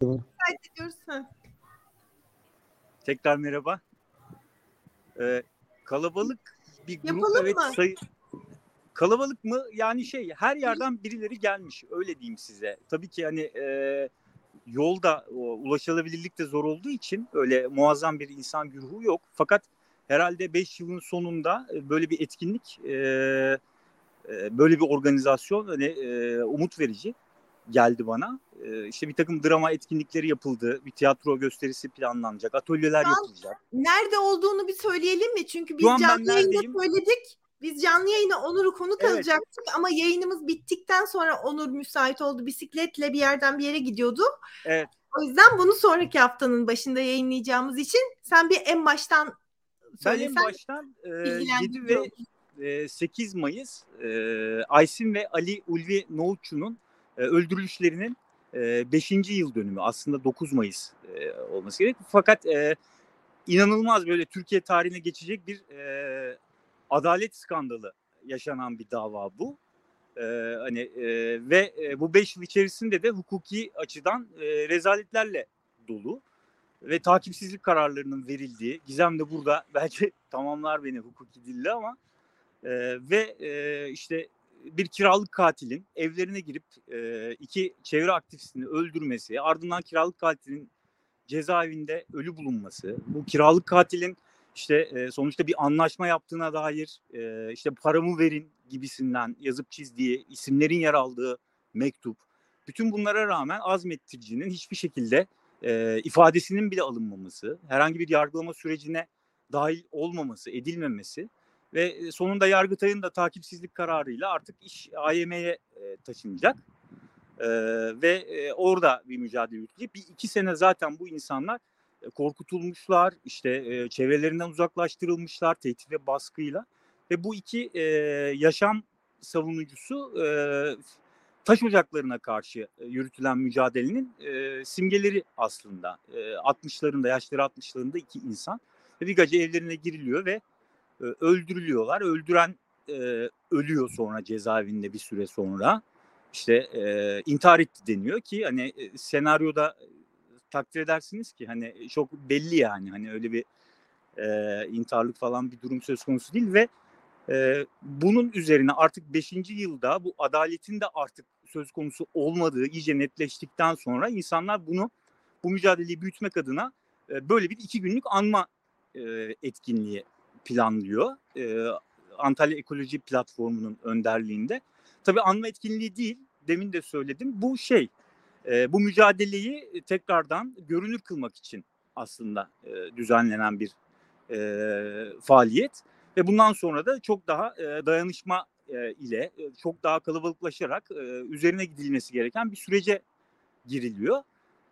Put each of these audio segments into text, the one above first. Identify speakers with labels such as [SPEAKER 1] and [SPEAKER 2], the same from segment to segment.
[SPEAKER 1] Kaydediyoruz.
[SPEAKER 2] Tekrar merhaba. Ee, kalabalık bir grup
[SPEAKER 1] Yapalım
[SPEAKER 2] evet
[SPEAKER 1] mı?
[SPEAKER 2] sayı kalabalık mı? Yani şey her yerden birileri gelmiş öyle diyeyim size. Tabii ki hani e, yolda o, ulaşılabilirlik de zor olduğu için öyle muazzam bir insan güruhu yok. Fakat herhalde 5 yılın sonunda e, böyle bir etkinlik e, e, böyle bir organizasyon hani e, umut verici geldi bana. E, işte bir takım drama etkinlikleri yapıldı. Bir tiyatro gösterisi planlanacak. Atölyeler
[SPEAKER 1] an
[SPEAKER 2] yapılacak.
[SPEAKER 1] Nerede olduğunu bir söyleyelim mi? Çünkü biz canlı yayında söyledik. Biz canlı yayına Onur'u konuk
[SPEAKER 2] Evet.
[SPEAKER 1] alacaktık ama yayınımız bittikten sonra Onur müsait oldu. Bisikletle bir yerden bir yere gidiyordu.
[SPEAKER 2] Evet.
[SPEAKER 1] O yüzden bunu sonraki haftanın başında yayınlayacağımız için sen bir en baştan
[SPEAKER 2] Ben en
[SPEAKER 1] söylesen
[SPEAKER 2] baştan e, 7
[SPEAKER 1] bilgilendirici
[SPEAKER 2] ve e, 8 Mayıs e, Aysin ve Ali Ulvi Nohutçu'nun e, öldürülüşlerinin 5. yıl dönümü. Aslında 9 Mayıs e, olması gerek. Fakat e, inanılmaz böyle Türkiye tarihine geçecek bir e, adalet skandalı yaşanan bir dava bu. E, hani e, ve e, bu 5 yıl içerisinde de hukuki açıdan e, rezaletlerle dolu ve takipsizlik kararlarının verildiği Gizem de burada belki tamamlar beni hukuki dille ama e, ve e, işte bir kiralık katilin evlerine girip e, iki çevre aktivistini öldürmesi ardından kiralık katilin cezaevinde ölü bulunması bu kiralık katilin işte e, sonuçta bir anlaşma yaptığına dair e, işte paramı verin gibisinden yazıp çizdiği isimlerin yer aldığı mektup. Bütün bunlara rağmen azmettiricinin hiçbir şekilde e, ifadesinin bile alınmaması, herhangi bir yargılama sürecine dahil olmaması, edilmemesi ve sonunda Yargıtay'ın da takipsizlik kararıyla artık iş AYM'ye taşınacak. E, ve e, orada bir mücadele yürütülecek. Bir iki sene zaten bu insanlar e, korkutulmuşlar, işte e, çevrelerinden uzaklaştırılmışlar tehdit ve baskıyla. Ve bu iki e, yaşam savunucusu e, taş ocaklarına karşı yürütülen mücadelenin e, simgeleri aslında. E, 60'larında, yaşları 60'larında iki insan ve bir gece evlerine giriliyor ve e, öldürülüyorlar. Öldüren ölüyor sonra cezaevinde bir süre sonra. İşte e, intihar etti deniyor ki hani senaryoda takdir edersiniz ki hani çok belli yani hani öyle bir e, intiharlık falan bir durum söz konusu değil ve bunun üzerine artık 5. yılda bu adaletin de artık söz konusu olmadığı iyice netleştikten sonra insanlar bunu bu mücadeleyi büyütmek adına böyle bir iki günlük anma etkinliği planlıyor. E, Antalya Ekoloji Platformu'nun önderliğinde. Tabii anma etkinliği değil, demin de söyledim. Bu şey, e, bu mücadeleyi tekrardan görünür kılmak için aslında e, düzenlenen bir e, faaliyet. Ve bundan sonra da çok daha e, dayanışma e, ile e, çok daha kalabalıklaşarak e, üzerine gidilmesi gereken bir sürece giriliyor.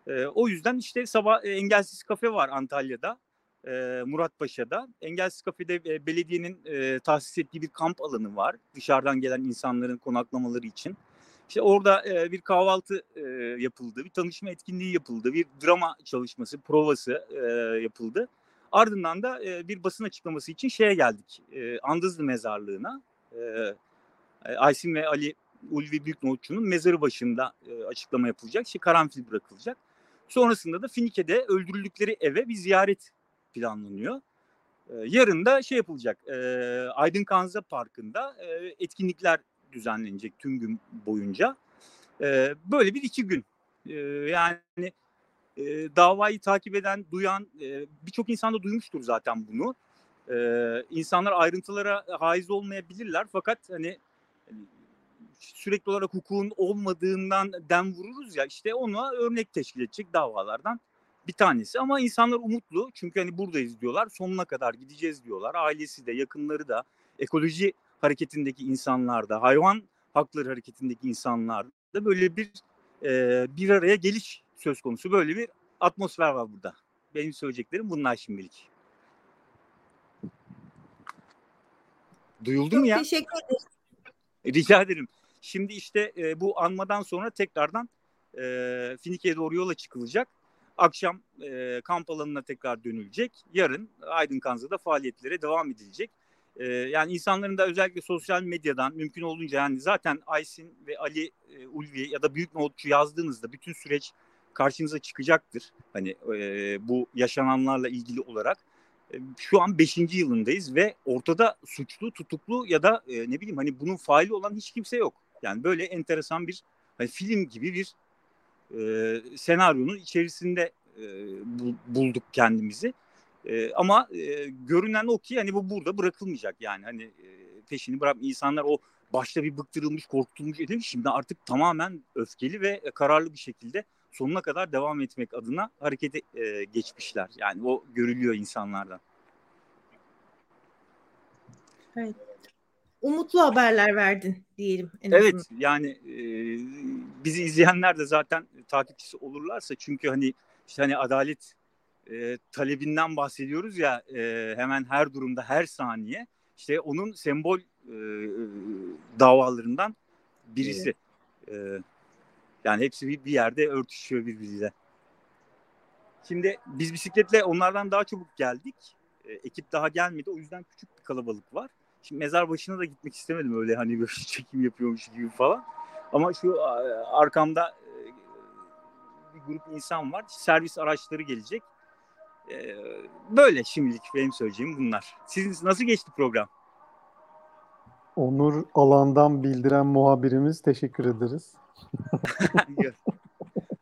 [SPEAKER 2] E, o yüzden işte sabah e, Engelsiz Kafe var Antalya'da, e, Muratpaşa'da. Engelsiz Kafe'de e, belediyenin e, tahsis ettiği bir kamp alanı var. Dışarıdan gelen insanların konaklamaları için. İşte orada e, bir kahvaltı e, yapıldı, bir tanışma etkinliği yapıldı, bir drama çalışması, provası e, yapıldı. Ardından da e, bir basın açıklaması için şeye geldik. E, Andızlı Mezarlığı'na. E, Aysin ve Ali Ulvi Büyüknohutçu'nun mezarı başında e, açıklama yapılacak. İşte karanfil bırakılacak. Sonrasında da Finike'de öldürüldükleri eve bir ziyaret planlanıyor. E, yarın da şey yapılacak. E, Aydın Kanza Parkı'nda e, etkinlikler düzenlenecek tüm gün boyunca. E, böyle bir iki gün. Yani davayı takip eden, duyan birçok insan da duymuştur zaten bunu. E, insanlar ayrıntılara haiz olmayabilirler fakat hani sürekli olarak hukukun olmadığından dem vururuz ya işte ona örnek teşkil edecek davalardan bir tanesi. Ama insanlar umutlu çünkü hani buradayız diyorlar sonuna kadar gideceğiz diyorlar. Ailesi de yakınları da ekoloji hareketindeki insanlar da hayvan hakları hareketindeki insanlar da böyle bir e, bir araya geliş söz konusu böyle bir atmosfer var burada. Benim söyleyeceklerim bunlar şimdilik. Duyuldu
[SPEAKER 1] Çok
[SPEAKER 2] mu ya?
[SPEAKER 1] teşekkür ederim.
[SPEAKER 2] Rica ederim. Şimdi işte e, bu anmadan sonra tekrardan e, Finike'ye doğru yola çıkılacak. Akşam e, kamp alanına tekrar dönülecek. Yarın Aydın Kanza'da faaliyetlere devam edilecek. E, yani insanların da özellikle sosyal medyadan mümkün olduğunca yani zaten Aysin ve Ali e, Ulvi ya da Büyük Nohutçu yazdığınızda bütün süreç karşınıza çıkacaktır. Hani e, bu yaşananlarla ilgili olarak. Şu an 5. yılındayız ve ortada suçlu, tutuklu ya da e, ne bileyim hani bunun faili olan hiç kimse yok. Yani böyle enteresan bir hani film gibi bir e, senaryonun içerisinde e, bulduk kendimizi. E, ama e, görünen o ki hani bu burada bırakılmayacak yani hani e, peşini bırak insanlar o başta bir bıktırılmış, korkutulmuş edilmiş şimdi artık tamamen öfkeli ve kararlı bir şekilde sonuna kadar devam etmek adına harekete e, geçmişler. Yani o görülüyor insanlardan.
[SPEAKER 1] Evet. Umutlu haberler verdin diyelim.
[SPEAKER 2] En evet azından. yani e, bizi izleyenler de zaten takipçisi olurlarsa çünkü hani işte hani adalet e, talebinden bahsediyoruz ya e, hemen her durumda her saniye işte onun sembol e, davalarından birisi. Evet. E, yani hepsi bir, bir yerde örtüşüyor birbiriyle. Şimdi biz bisikletle onlardan daha çabuk geldik. E, ekip daha gelmedi. O yüzden küçük bir kalabalık var. Şimdi mezar başına da gitmek istemedim öyle hani böyle çekim yapıyormuş gibi falan. Ama şu arkamda e, bir grup insan var. Servis araçları gelecek. E, böyle şimdilik benim söyleyeceğim bunlar. Siz nasıl geçti program?
[SPEAKER 3] Onur alandan bildiren muhabirimiz teşekkür ederiz.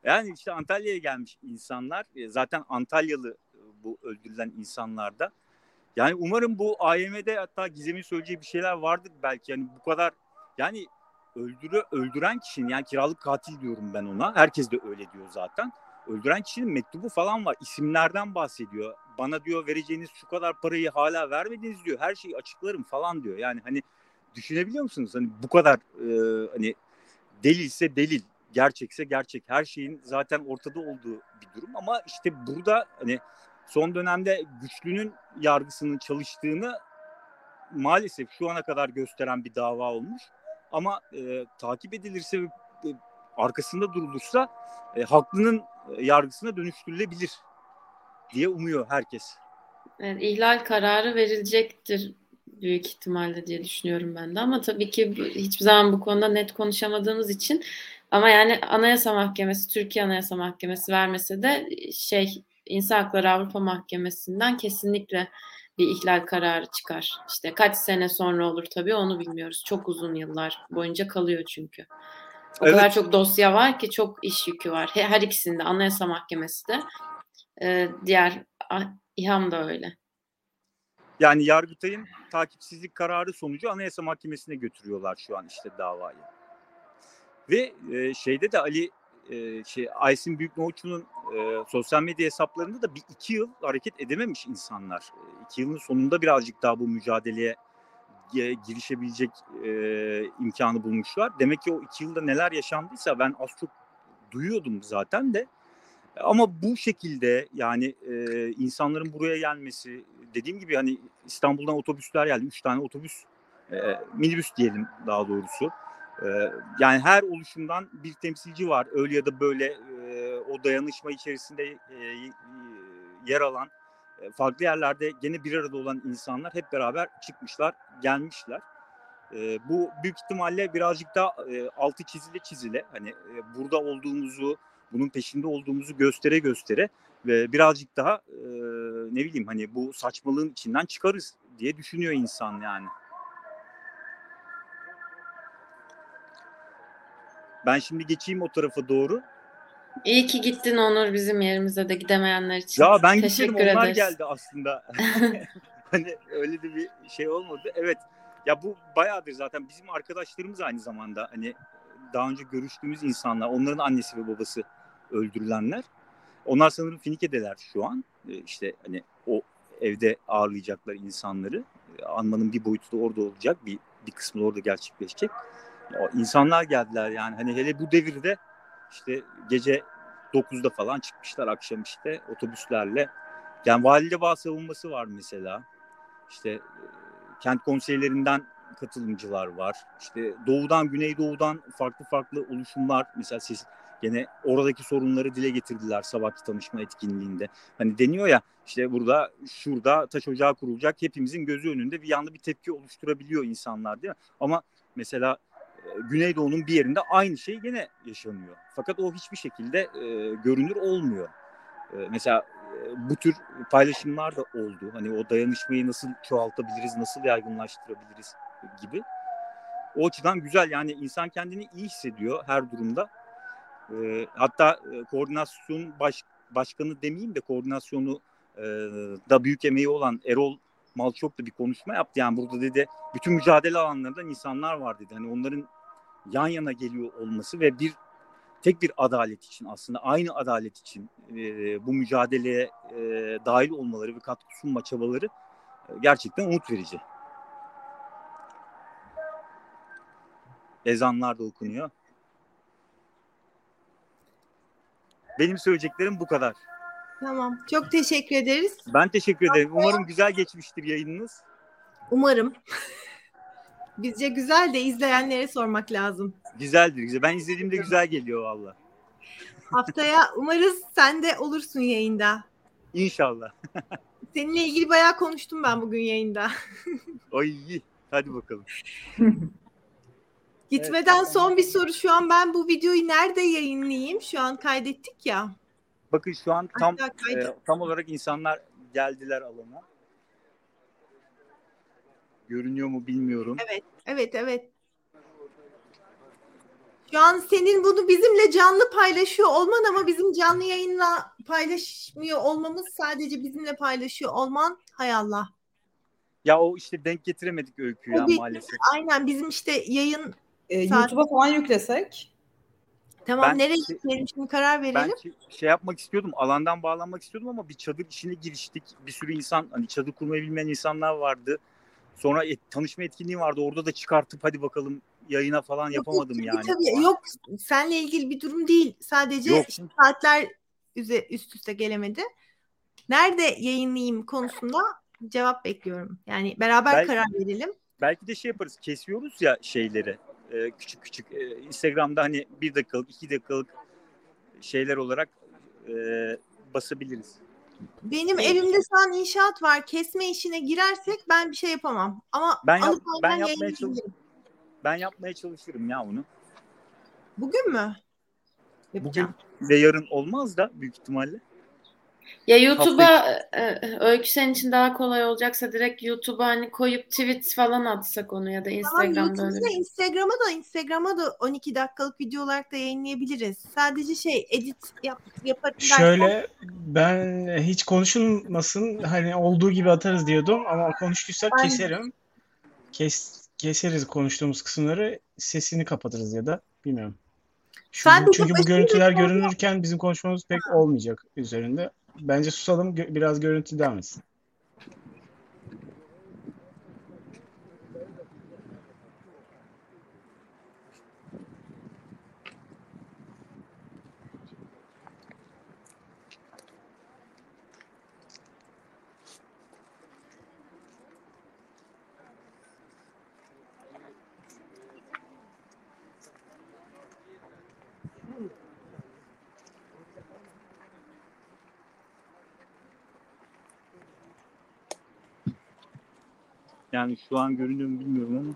[SPEAKER 2] yani işte Antalya'ya gelmiş insanlar e, zaten Antalyalı e, bu öldürülen insanlarda. Yani umarım bu AYM'de hatta Gizem'in söyleyeceği bir şeyler vardır belki. Yani bu kadar yani öldürü öldüren kişinin yani kiralık katil diyorum ben ona. Herkes de öyle diyor zaten. Öldüren kişinin mektubu falan var. İsimlerden bahsediyor. Bana diyor vereceğiniz şu kadar parayı hala vermediniz diyor. Her şeyi açıklarım falan diyor. Yani hani düşünebiliyor musunuz? Hani bu kadar e, hani delilse delil, gerçekse gerçek. Her şeyin zaten ortada olduğu bir durum ama işte burada hani son dönemde güçlünün yargısının çalıştığını maalesef şu ana kadar gösteren bir dava olmuş. Ama e, takip edilirse ve e, arkasında durulursa e, haklının e, yargısına dönüştürülebilir diye umuyor herkes.
[SPEAKER 4] Evet, ihlal kararı verilecektir büyük ihtimalle diye düşünüyorum ben de ama tabii ki hiçbir zaman bu konuda net konuşamadığımız için ama yani Anayasa Mahkemesi, Türkiye Anayasa Mahkemesi vermese de şey İnsan Hakları Avrupa Mahkemesi'nden kesinlikle bir ihlal kararı çıkar. İşte kaç sene sonra olur tabii onu bilmiyoruz. Çok uzun yıllar boyunca kalıyor çünkü. O evet. kadar çok dosya var ki çok iş yükü var. Her ikisinde Anayasa Mahkemesi de e, diğer İHAM da öyle.
[SPEAKER 2] Yani Yargıtay'ın takipsizlik kararı sonucu Anayasa Mahkemesi'ne götürüyorlar şu an işte davayı. Ve e, şeyde de Ali e, şey Aysin Büyüknoğuçu'nun e, sosyal medya hesaplarında da bir iki yıl hareket edememiş insanlar. E, iki yılın sonunda birazcık daha bu mücadeleye e, girişebilecek e, imkanı bulmuşlar. Demek ki o iki yılda neler yaşandıysa ben az çok duyuyordum zaten de. Ama bu şekilde yani e, insanların buraya gelmesi, dediğim gibi hani İstanbul'dan otobüsler geldi. Üç tane otobüs, e, minibüs diyelim daha doğrusu. Yani her oluşumdan bir temsilci var. Öyle ya da böyle o dayanışma içerisinde yer alan, farklı yerlerde gene bir arada olan insanlar hep beraber çıkmışlar, gelmişler. E, bu büyük ihtimalle birazcık daha e, altı çizile çizile hani e, burada olduğumuzu, bunun peşinde olduğumuzu göstere göstere ve birazcık daha e, ne bileyim hani bu saçmalığın içinden çıkarız diye düşünüyor insan yani. Ben şimdi geçeyim o tarafa doğru.
[SPEAKER 4] İyi ki gittin Onur bizim yerimize de gidemeyenler için.
[SPEAKER 2] Ya ben Teşekkür gitmedim onlar geldi aslında. hani öyle de bir şey olmadı. Evet ya bu bayağıdır zaten bizim arkadaşlarımız aynı zamanda hani daha önce görüştüğümüz insanlar onların annesi ve babası öldürülenler. Onlar sanırım Finike'deler şu an. E, işte hani o evde ağırlayacaklar insanları. E, anmanın bir boyutu da orada olacak. Bir, bir kısmı orada gerçekleşecek. İnsanlar geldiler yani. Hani hele bu devirde işte gece 9'da falan çıkmışlar akşam işte otobüslerle. Yani valide bağ savunması var mesela. İşte e, kent konseylerinden katılımcılar var. İşte doğudan, güneydoğudan farklı farklı oluşumlar mesela siz Gene oradaki sorunları dile getirdiler sabahki tanışma etkinliğinde. Hani deniyor ya işte burada şurada taş ocağı kurulacak hepimizin gözü önünde bir yanda bir tepki oluşturabiliyor insanlar değil mi? Ama mesela Güneydoğu'nun bir yerinde aynı şey gene yaşanıyor. Fakat o hiçbir şekilde e, görünür olmuyor. E, mesela e, bu tür paylaşımlar da oldu. Hani o dayanışmayı nasıl çoğaltabiliriz, nasıl yaygınlaştırabiliriz gibi. O açıdan güzel yani insan kendini iyi hissediyor her durumda. E, hatta e, koordinasyon baş, başkanı demeyeyim de koordinasyonu e, da büyük emeği olan Erol Malçok da bir konuşma yaptı. Yani burada dedi bütün mücadele alanlarından insanlar var dedi. Hani onların yan yana geliyor olması ve bir tek bir adalet için aslında aynı adalet için e, bu mücadeleye e, dahil olmaları ve katkı sunma çabaları e, gerçekten umut verici. Ezanlar da okunuyor. Benim söyleyeceklerim bu kadar.
[SPEAKER 1] Tamam. Çok teşekkür ederiz.
[SPEAKER 2] Ben teşekkür ederim. Umarım güzel geçmiştir yayınınız.
[SPEAKER 1] Umarım. Bizce güzel de izleyenlere sormak lazım.
[SPEAKER 2] Güzeldir. Güzel. Ben izlediğimde güzel geliyor valla.
[SPEAKER 1] Haftaya umarız sen de olursun yayında.
[SPEAKER 2] İnşallah.
[SPEAKER 1] Seninle ilgili bayağı konuştum ben bugün yayında.
[SPEAKER 2] Ay hadi bakalım.
[SPEAKER 1] Gitmeden son bir soru. Şu an ben bu videoyu nerede yayınlayayım? Şu an kaydettik ya.
[SPEAKER 2] Bakın şu an tam e, tam olarak insanlar geldiler alana. Görünüyor mu bilmiyorum.
[SPEAKER 1] Evet evet. Şu an senin bunu bizimle canlı paylaşıyor olman ama bizim canlı yayınla paylaşmıyor olmamız sadece bizimle paylaşıyor olman hay Allah.
[SPEAKER 2] Ya o işte denk getiremedik öyküyü
[SPEAKER 1] O
[SPEAKER 2] ya
[SPEAKER 1] bir-
[SPEAKER 2] maalesef.
[SPEAKER 1] Aynen bizim işte yayın
[SPEAKER 5] Ee,
[SPEAKER 1] Saat-
[SPEAKER 5] YouTube'a falan yüklesek.
[SPEAKER 1] tamam
[SPEAKER 2] Ben-
[SPEAKER 1] nereye gitmeyelim şimdi karar
[SPEAKER 2] Ben
[SPEAKER 1] verelim.
[SPEAKER 2] şey- şey yapmak istiyordum, alandan bağlanmak istiyordum ama bir çadır işine giriştik. Bir sürü insan, hani çadır kurmayı bilmeyen insanlar vardı. Sonra et- tanışma etkinliği vardı. Orada da çıkartıp hadi bakalım yayına falan yapamadım
[SPEAKER 1] Tabii,
[SPEAKER 2] yani.
[SPEAKER 1] Tabii, yok senle ilgili bir durum değil. Sadece
[SPEAKER 2] Yok.
[SPEAKER 1] saatler üst üste gelemedi. Nerede yayınlayayım konusunda cevap bekliyorum. Yani beraber
[SPEAKER 2] Belki-
[SPEAKER 1] karar verelim.
[SPEAKER 2] Belki de şey yaparız, kesiyoruz ya şeyleri. e, küçük küçük. E, Instagram'da hani bir dakikalık, iki dakikalık şeyler olarak e, basabiliriz.
[SPEAKER 1] Benim evimde şu an inşaat var. Kesme işine girersek ben bir şey yapamam. Ama
[SPEAKER 2] Ben yap-
[SPEAKER 1] alıp
[SPEAKER 2] ben yapmaya
[SPEAKER 1] yayınlayabilirim.
[SPEAKER 2] Ben yapmaya çalışırım ya onu.
[SPEAKER 1] Bugün mü?
[SPEAKER 2] Bugün
[SPEAKER 1] Yapacağım.
[SPEAKER 2] ve yarın olmaz da büyük ihtimalle.
[SPEAKER 4] Ya YouTube'a e, öykü senin için daha kolay olacaksa direkt YouTube'a hani koyup tweet falan atsak onu ya da
[SPEAKER 1] Tamam
[SPEAKER 4] Instagram'da öyle.
[SPEAKER 1] YouTube'da Instagram'a da Instagram'a da 12 dakikalık video olarak da yayınlayabiliriz. Sadece şey edit yap, yaparım
[SPEAKER 6] Şöyle ben hiç konuşulmasın hani olduğu gibi atarız diyordum ama konuştuysak
[SPEAKER 1] Aynen.
[SPEAKER 6] keserim. Kes, keseriz konuştuğumuz kısımları sesini kapatırız ya da bilmiyorum. Şu,
[SPEAKER 1] Sadece
[SPEAKER 6] çünkü bu görüntüler görünürken bizim konuşmamız pek olmayacak üzerinde. Bence susalım biraz görüntü devam etsin.
[SPEAKER 2] Yani şu an görünüyor mu bilmiyorum ama.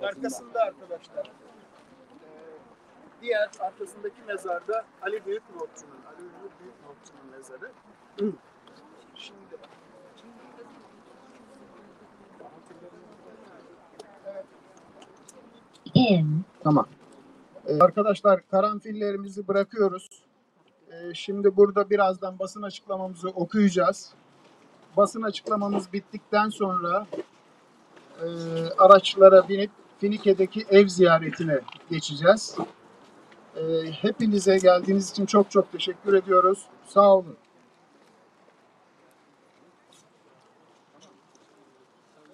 [SPEAKER 7] Arkasında arkadaşlar. Ee, diğer arkasındaki mezarda Ali Büyük Notçu'nun, Ali Büyük Notçu'nun mezarı. Şimdi Tamam. Ee, arkadaşlar karanfillerimizi bırakıyoruz. Ee, şimdi burada birazdan basın açıklamamızı okuyacağız. Basın açıklamamız bittikten sonra e, araçlara binip Finike'deki ev ziyaretine geçeceğiz. Ee, hepinize geldiğiniz için çok çok teşekkür ediyoruz. Sağ olun.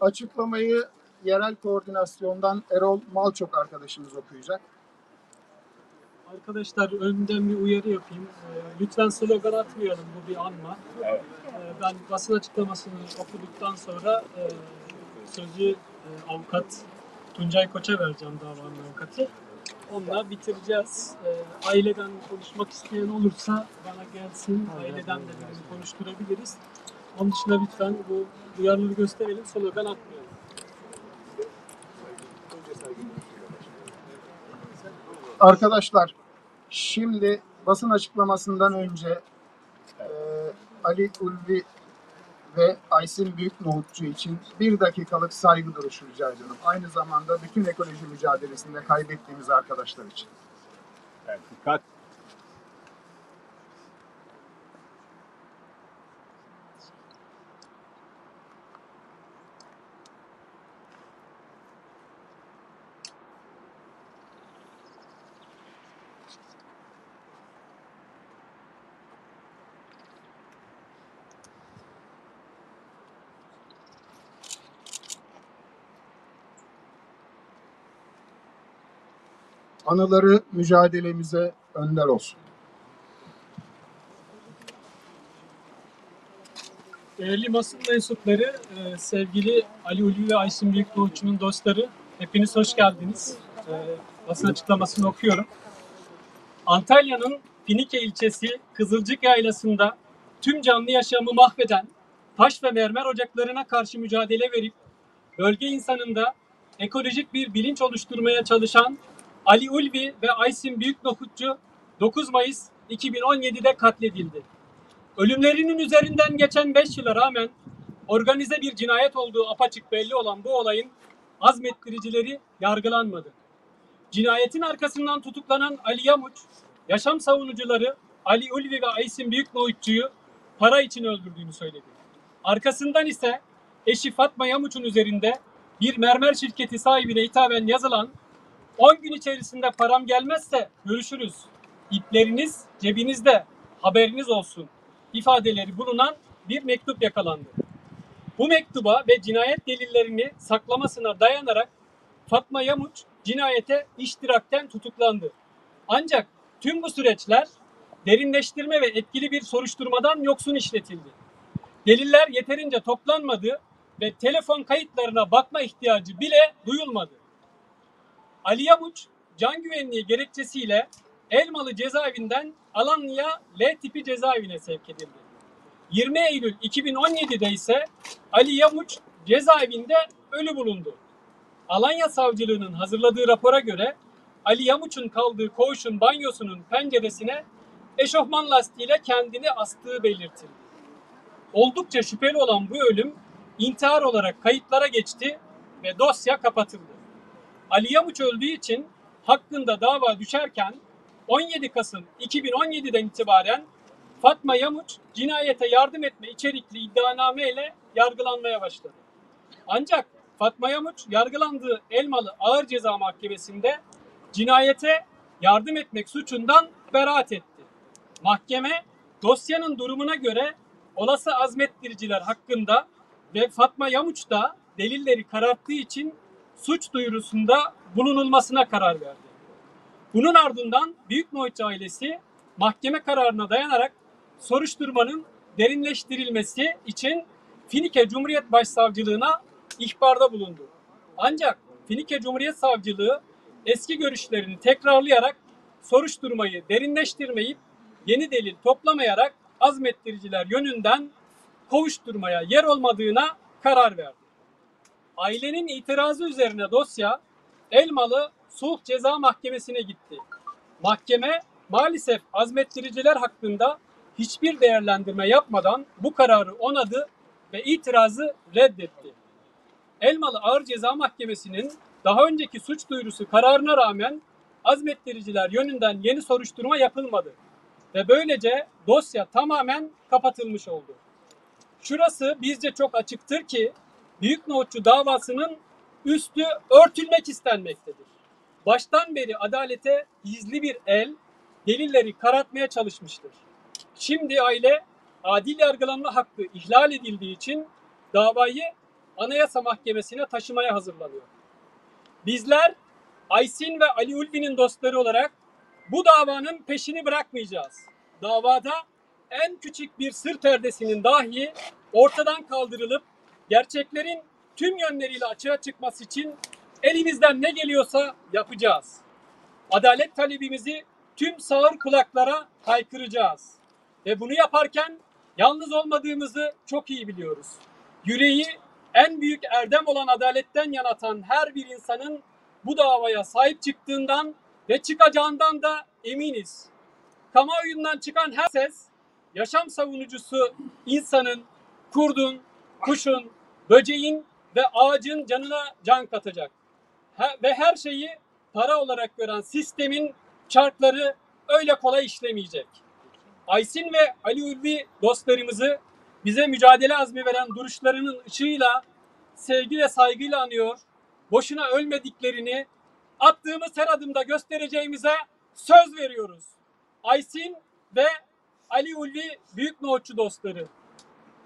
[SPEAKER 7] Açıklamayı yerel koordinasyondan Erol Malçok arkadaşımız okuyacak.
[SPEAKER 8] Arkadaşlar önden bir uyarı yapayım. Ee, lütfen slogan atmayalım bu bir anma. Ee, ben basın açıklamasını okuduktan sonra e, sözü e, avukat Tuncay Koç'a vereceğim davanın avukatı. onunla bitireceğiz. Ee, aileden konuşmak isteyen olursa bana gelsin. Aileden de birini konuşturabiliriz. Onun dışında lütfen bu duyarlılığı gösterelim, slogan atmayalım.
[SPEAKER 7] Arkadaşlar şimdi basın açıklamasından önce e, Ali Ulvi ve Aysin Büyük Nohutçu için bir dakikalık saygı duruşu rica ediyorum. Aynı zamanda bütün ekoloji mücadelesinde kaybettiğimiz arkadaşlar için.
[SPEAKER 2] Evet, dikkat.
[SPEAKER 7] Anıları mücadelemize önder olsun.
[SPEAKER 8] Değerli basın mensupları, e, sevgili Ali Ulvi ve Aysin Büyüknoğuçu'nun dostları, hepiniz hoş geldiniz. E, basın açıklamasını okuyorum. Antalya'nın Finike ilçesi Kızılcık Yaylası'nda tüm canlı yaşamı mahveden taş ve mermer ocaklarına karşı mücadele verip bölge insanında ekolojik bir bilinç oluşturmaya çalışan Ali Ulvi ve Aysin Büyüknohutçu 9 Mayıs 2017'de katledildi. Ölümlerinin üzerinden geçen 5 yıla rağmen organize bir cinayet olduğu apaçık belli olan bu olayın azmettiricileri yargılanmadı. Cinayetin arkasından tutuklanan Ali Yamuç, yaşam savunucuları Ali Ulvi ve Aysin Büyüknoğutçu'yu para için öldürdüğünü söyledi. Arkasından ise eşi Fatma Yamuç'un üzerinde bir mermer şirketi sahibine hitaben yazılan 10 gün içerisinde param gelmezse görüşürüz. İpleriniz cebinizde haberiniz olsun ifadeleri bulunan bir mektup yakalandı. Bu mektuba ve cinayet delillerini saklamasına dayanarak Fatma Yamuç cinayete iştirakten tutuklandı. Ancak tüm bu süreçler derinleştirme ve etkili bir soruşturmadan yoksun işletildi. Deliller yeterince toplanmadı ve telefon kayıtlarına bakma ihtiyacı bile duyulmadı. Ali Yamuç can güvenliği gerekçesiyle Elmalı cezaevinden Alanya L tipi cezaevine sevk edildi. 20 Eylül 2017'de ise Ali Yamuç cezaevinde ölü bulundu. Alanya Savcılığı'nın hazırladığı rapora göre Ali Yamuç'un kaldığı koğuşun banyosunun penceresine eşofman lastiğiyle kendini astığı belirtildi. Oldukça şüpheli olan bu ölüm intihar olarak kayıtlara geçti ve dosya kapatıldı. Ali Yamuç öldüğü için hakkında dava düşerken 17 Kasım 2017'den itibaren Fatma Yamuç cinayete yardım etme içerikli iddianame ile yargılanmaya başladı. Ancak Fatma Yamuç yargılandığı Elmalı Ağır Ceza Mahkemesi'nde cinayete yardım etmek suçundan beraat etti. Mahkeme dosyanın durumuna göre olası azmettiriciler hakkında ve Fatma Yamuç da delilleri kararttığı için suç duyurusunda bulunulmasına karar verdi. Bunun ardından Büyük Nohutçu ailesi mahkeme kararına dayanarak soruşturmanın derinleştirilmesi için Finike Cumhuriyet Başsavcılığına ihbarda bulundu. Ancak Finike Cumhuriyet Savcılığı eski görüşlerini tekrarlayarak soruşturmayı derinleştirmeyip yeni delil toplamayarak azmettiriciler yönünden kovuşturmaya yer olmadığına karar verdi. Ailenin itirazı üzerine dosya Elmalı Sulh Ceza Mahkemesi'ne gitti. Mahkeme maalesef azmettiriciler hakkında hiçbir değerlendirme yapmadan bu kararı onadı ve itirazı reddetti. Elmalı Ağır Ceza Mahkemesi'nin daha önceki suç duyurusu kararına rağmen azmettiriciler yönünden yeni soruşturma yapılmadı ve böylece dosya tamamen kapatılmış oldu. Şurası bizce çok açıktır ki Büyük Nohutçu davasının üstü örtülmek istenmektedir. Baştan beri adalete gizli bir el delilleri karartmaya çalışmıştır. Şimdi aile adil yargılanma hakkı ihlal edildiği için davayı Anayasa Mahkemesi'ne taşımaya hazırlanıyor. Bizler Aysin ve Ali Ulvi'nin dostları olarak bu davanın peşini bırakmayacağız. Davada en küçük bir sır perdesinin dahi ortadan kaldırılıp gerçeklerin tüm yönleriyle açığa çıkması için elimizden ne geliyorsa yapacağız. adalet talebimizi tüm sağır kulaklara haykıracağız. Ve bunu yaparken yalnız olmadığımızı çok iyi biliyoruz. Yüreği en büyük erdem olan adaletten yanatan her bir insanın bu davaya sahip çıktığından ve çıkacağından da eminiz. Kamuoyundan çıkan her ses yaşam savunucusu insanın, kurdun, kuşun, böceğin ve ağacın canına can katacak. Ve her şeyi para olarak gören sistemin çarkları öyle kolay işlemeyecek. Aysin ve Ali Ulvi dostlarımızı bize mücadele azmi veren duruşlarının ışığıyla sevgi ve saygıyla anıyor. Boşuna ölmediklerini attığımız her adımda göstereceğimize söz veriyoruz. Aysin ve Ali Ulvi Büyük Nohutçu dostları.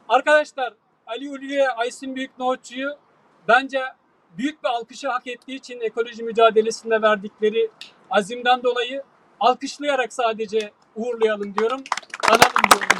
[SPEAKER 8] Arkadaşlar Ali ve Aysin Büyük Nohutçu'yu bence büyük bir alkışı hak ettiği için ekoloji mücadelesinde verdikleri azimden dolayı alkışlayarak sadece uğurlayalım diyorum. Analım diyorum.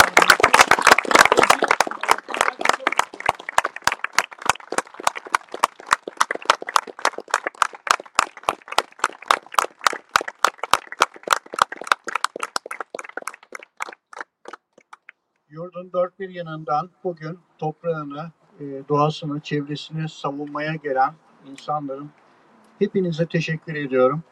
[SPEAKER 7] Yurdun dört bir yanından bugün toprağını, e, doğasını, çevresini savunmaya gelen insanların hepinize teşekkür ediyorum.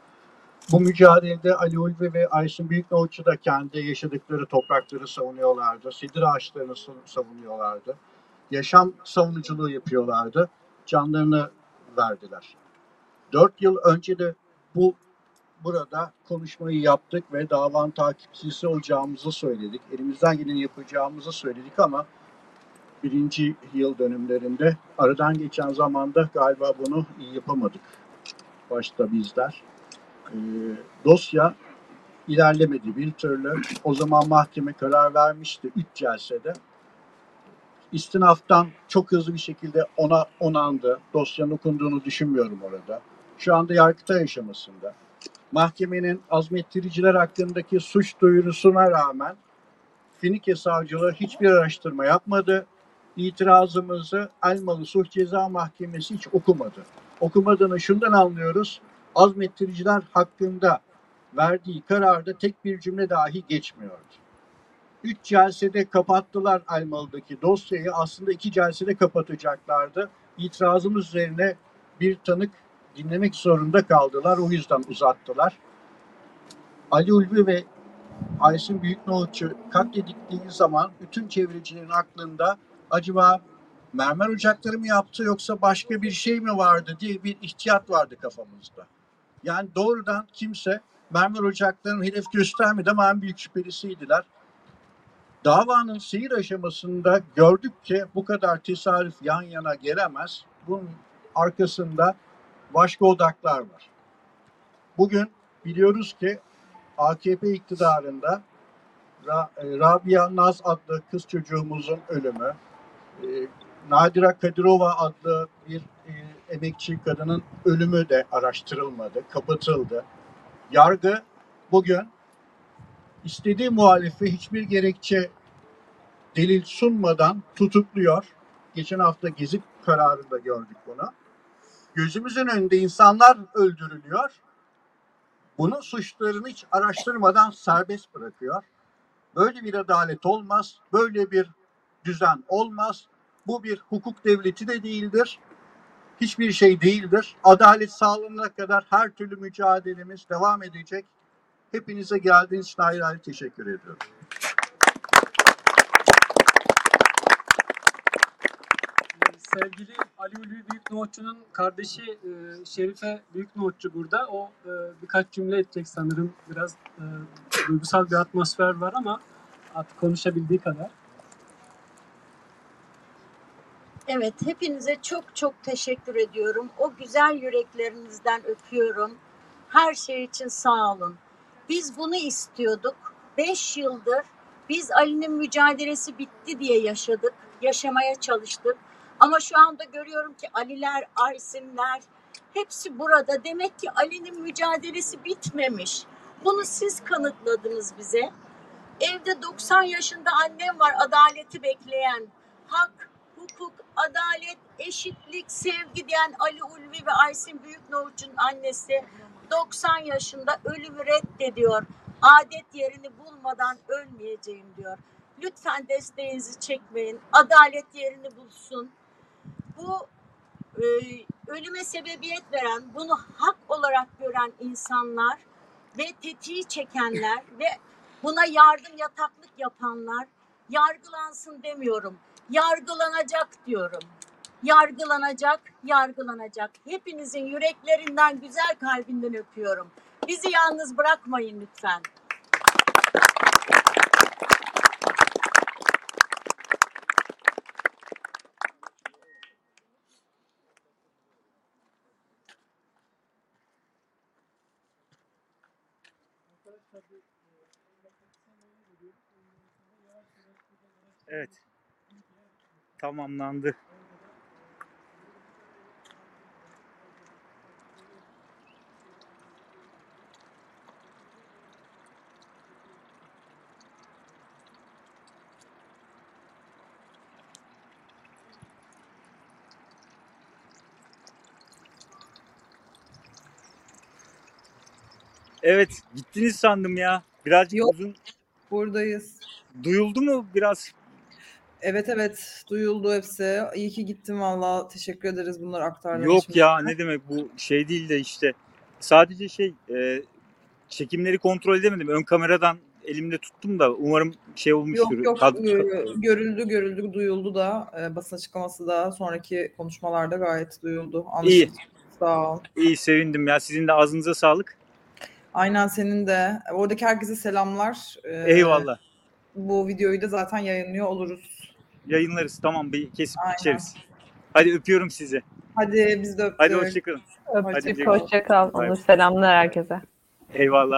[SPEAKER 7] Bu mücadelede Ali Ulvi ve Aysun Büyüknoğutçu da kendi yaşadıkları toprakları savunuyorlardı. Sidir ağaçlarını sa- savunuyorlardı. Yaşam savunuculuğu yapıyorlardı. Canlarını verdiler. Dört yıl önce de bu burada konuşmayı yaptık ve davanın takipçisi olacağımızı söyledik. Elimizden geleni yapacağımızı söyledik ama birinci yıl dönümlerinde aradan geçen zamanda galiba bunu yapamadık. Başta bizler. Ee, dosya ilerlemedi bir türlü. O zaman mahkeme karar vermişti 3 celsede. İstinaftan çok hızlı bir şekilde ona onandı. Dosyanın okunduğunu düşünmüyorum orada. Şu anda yargıtay aşamasında mahkemenin azmettiriciler hakkındaki suç duyurusuna rağmen Finike Savcılığı hiçbir araştırma yapmadı. İtirazımızı Elmalı Suç Ceza Mahkemesi hiç okumadı. Okumadığını şundan anlıyoruz. Azmettiriciler hakkında verdiği kararda tek bir cümle dahi geçmiyordu. Üç celsede kapattılar Elmalı'daki dosyayı. Aslında iki celsede kapatacaklardı. İtirazımız üzerine bir tanık dinlemek zorunda kaldılar. O yüzden uzattılar. Ali Ulvi ve Aysin Büyüknoğutçu katledikleri zaman bütün çevrecilerin aklında acaba mermer ocakları mı yaptı yoksa başka bir şey mi vardı diye bir ihtiyat vardı kafamızda. Yani doğrudan kimse mermer ocaklarının hedef göstermedi ama en büyük şüphelisiydiler. Davanın seyir aşamasında gördük ki bu kadar tesadüf yan yana gelemez. Bunun arkasında başka odaklar var. Bugün biliyoruz ki AKP iktidarında e, Rabia Naz adlı kız çocuğumuzun ölümü, e, Nadira Kadirova adlı bir e, emekçi kadının ölümü de araştırılmadı, kapatıldı. Yargı bugün istediği muhalifi hiçbir gerekçe delil sunmadan tutukluyor. Geçen hafta Gezi kararında gördük bunu gözümüzün önünde insanlar öldürülüyor. Bunun suçlarını hiç araştırmadan serbest bırakıyor. Böyle bir adalet olmaz. Böyle bir düzen olmaz. Bu bir hukuk devleti de değildir. Hiçbir şey değildir. Adalet sağlanana kadar her türlü mücadelemiz devam edecek. Hepinize geldiğiniz için ayrı ayrı teşekkür ediyorum.
[SPEAKER 8] Sevgili Ali Ulvi Büyük Nohutçu'nun kardeşi e, Şerife Büyük Nohutçu burada. O e, birkaç cümle edecek sanırım. Biraz e, duygusal bir atmosfer var ama artık konuşabildiği kadar.
[SPEAKER 5] Evet, hepinize çok çok teşekkür ediyorum. O güzel yüreklerinizden öpüyorum. Her şey için sağ olun. Biz bunu istiyorduk. Beş yıldır biz Ali'nin mücadelesi bitti diye yaşadık. Yaşamaya çalıştık. Ama şu anda görüyorum ki Aliler, Aysimler hepsi burada. Demek ki Ali'nin mücadelesi bitmemiş. Bunu siz kanıtladınız bize. Evde 90 yaşında annem var adaleti bekleyen. Hak, hukuk, adalet, eşitlik, sevgi diyen Ali Ulvi ve Aysin Büyüknoğutçu'nun annesi. 90 yaşında ölümü reddediyor. Adet yerini bulmadan ölmeyeceğim diyor. Lütfen desteğinizi çekmeyin. Adalet yerini bulsun. Bu e, ölüme sebebiyet veren, bunu hak olarak gören insanlar ve tetiği çekenler ve buna yardım yataklık yapanlar yargılansın demiyorum. Yargılanacak diyorum. Yargılanacak, yargılanacak. Hepinizin yüreklerinden, güzel kalbinden öpüyorum. Bizi yalnız bırakmayın lütfen.
[SPEAKER 2] Evet. Tamamlandı. Evet, gittiniz sandım ya. Birazcık
[SPEAKER 9] Yok.
[SPEAKER 2] uzun
[SPEAKER 9] Buradayız.
[SPEAKER 2] duyuldu mu biraz?
[SPEAKER 9] Evet evet duyuldu hepsi. İyi ki gittim valla. Teşekkür ederiz bunları aktardığın
[SPEAKER 2] Yok
[SPEAKER 9] için.
[SPEAKER 2] ya ne demek bu şey değil de işte sadece şey e, çekimleri kontrol edemedim. Ön kameradan elimde tuttum da umarım şey olmuştur.
[SPEAKER 9] Yok yok
[SPEAKER 2] Kad-
[SPEAKER 9] gö- görüldü görüldü duyuldu da e, basın açıklaması da sonraki konuşmalarda gayet duyuldu.
[SPEAKER 2] İyi.
[SPEAKER 9] Anlaşıldı. Sağ ol.
[SPEAKER 2] İyi sevindim ya. Sizin de ağzınıza sağlık.
[SPEAKER 9] Aynen senin de. Oradaki herkese selamlar. Ee,
[SPEAKER 2] Eyvallah.
[SPEAKER 9] Bu videoyu da zaten yayınlıyor oluruz.
[SPEAKER 2] Yayınlarız. Tamam bir kesip
[SPEAKER 9] Aynen.
[SPEAKER 2] içeriz. Hadi öpüyorum sizi.
[SPEAKER 9] Hadi biz de öptük.
[SPEAKER 2] Hadi hoşçakalın.
[SPEAKER 10] Öptük.
[SPEAKER 2] Hoşça
[SPEAKER 10] Hoşça selamlar herkese.
[SPEAKER 2] Eyvallah.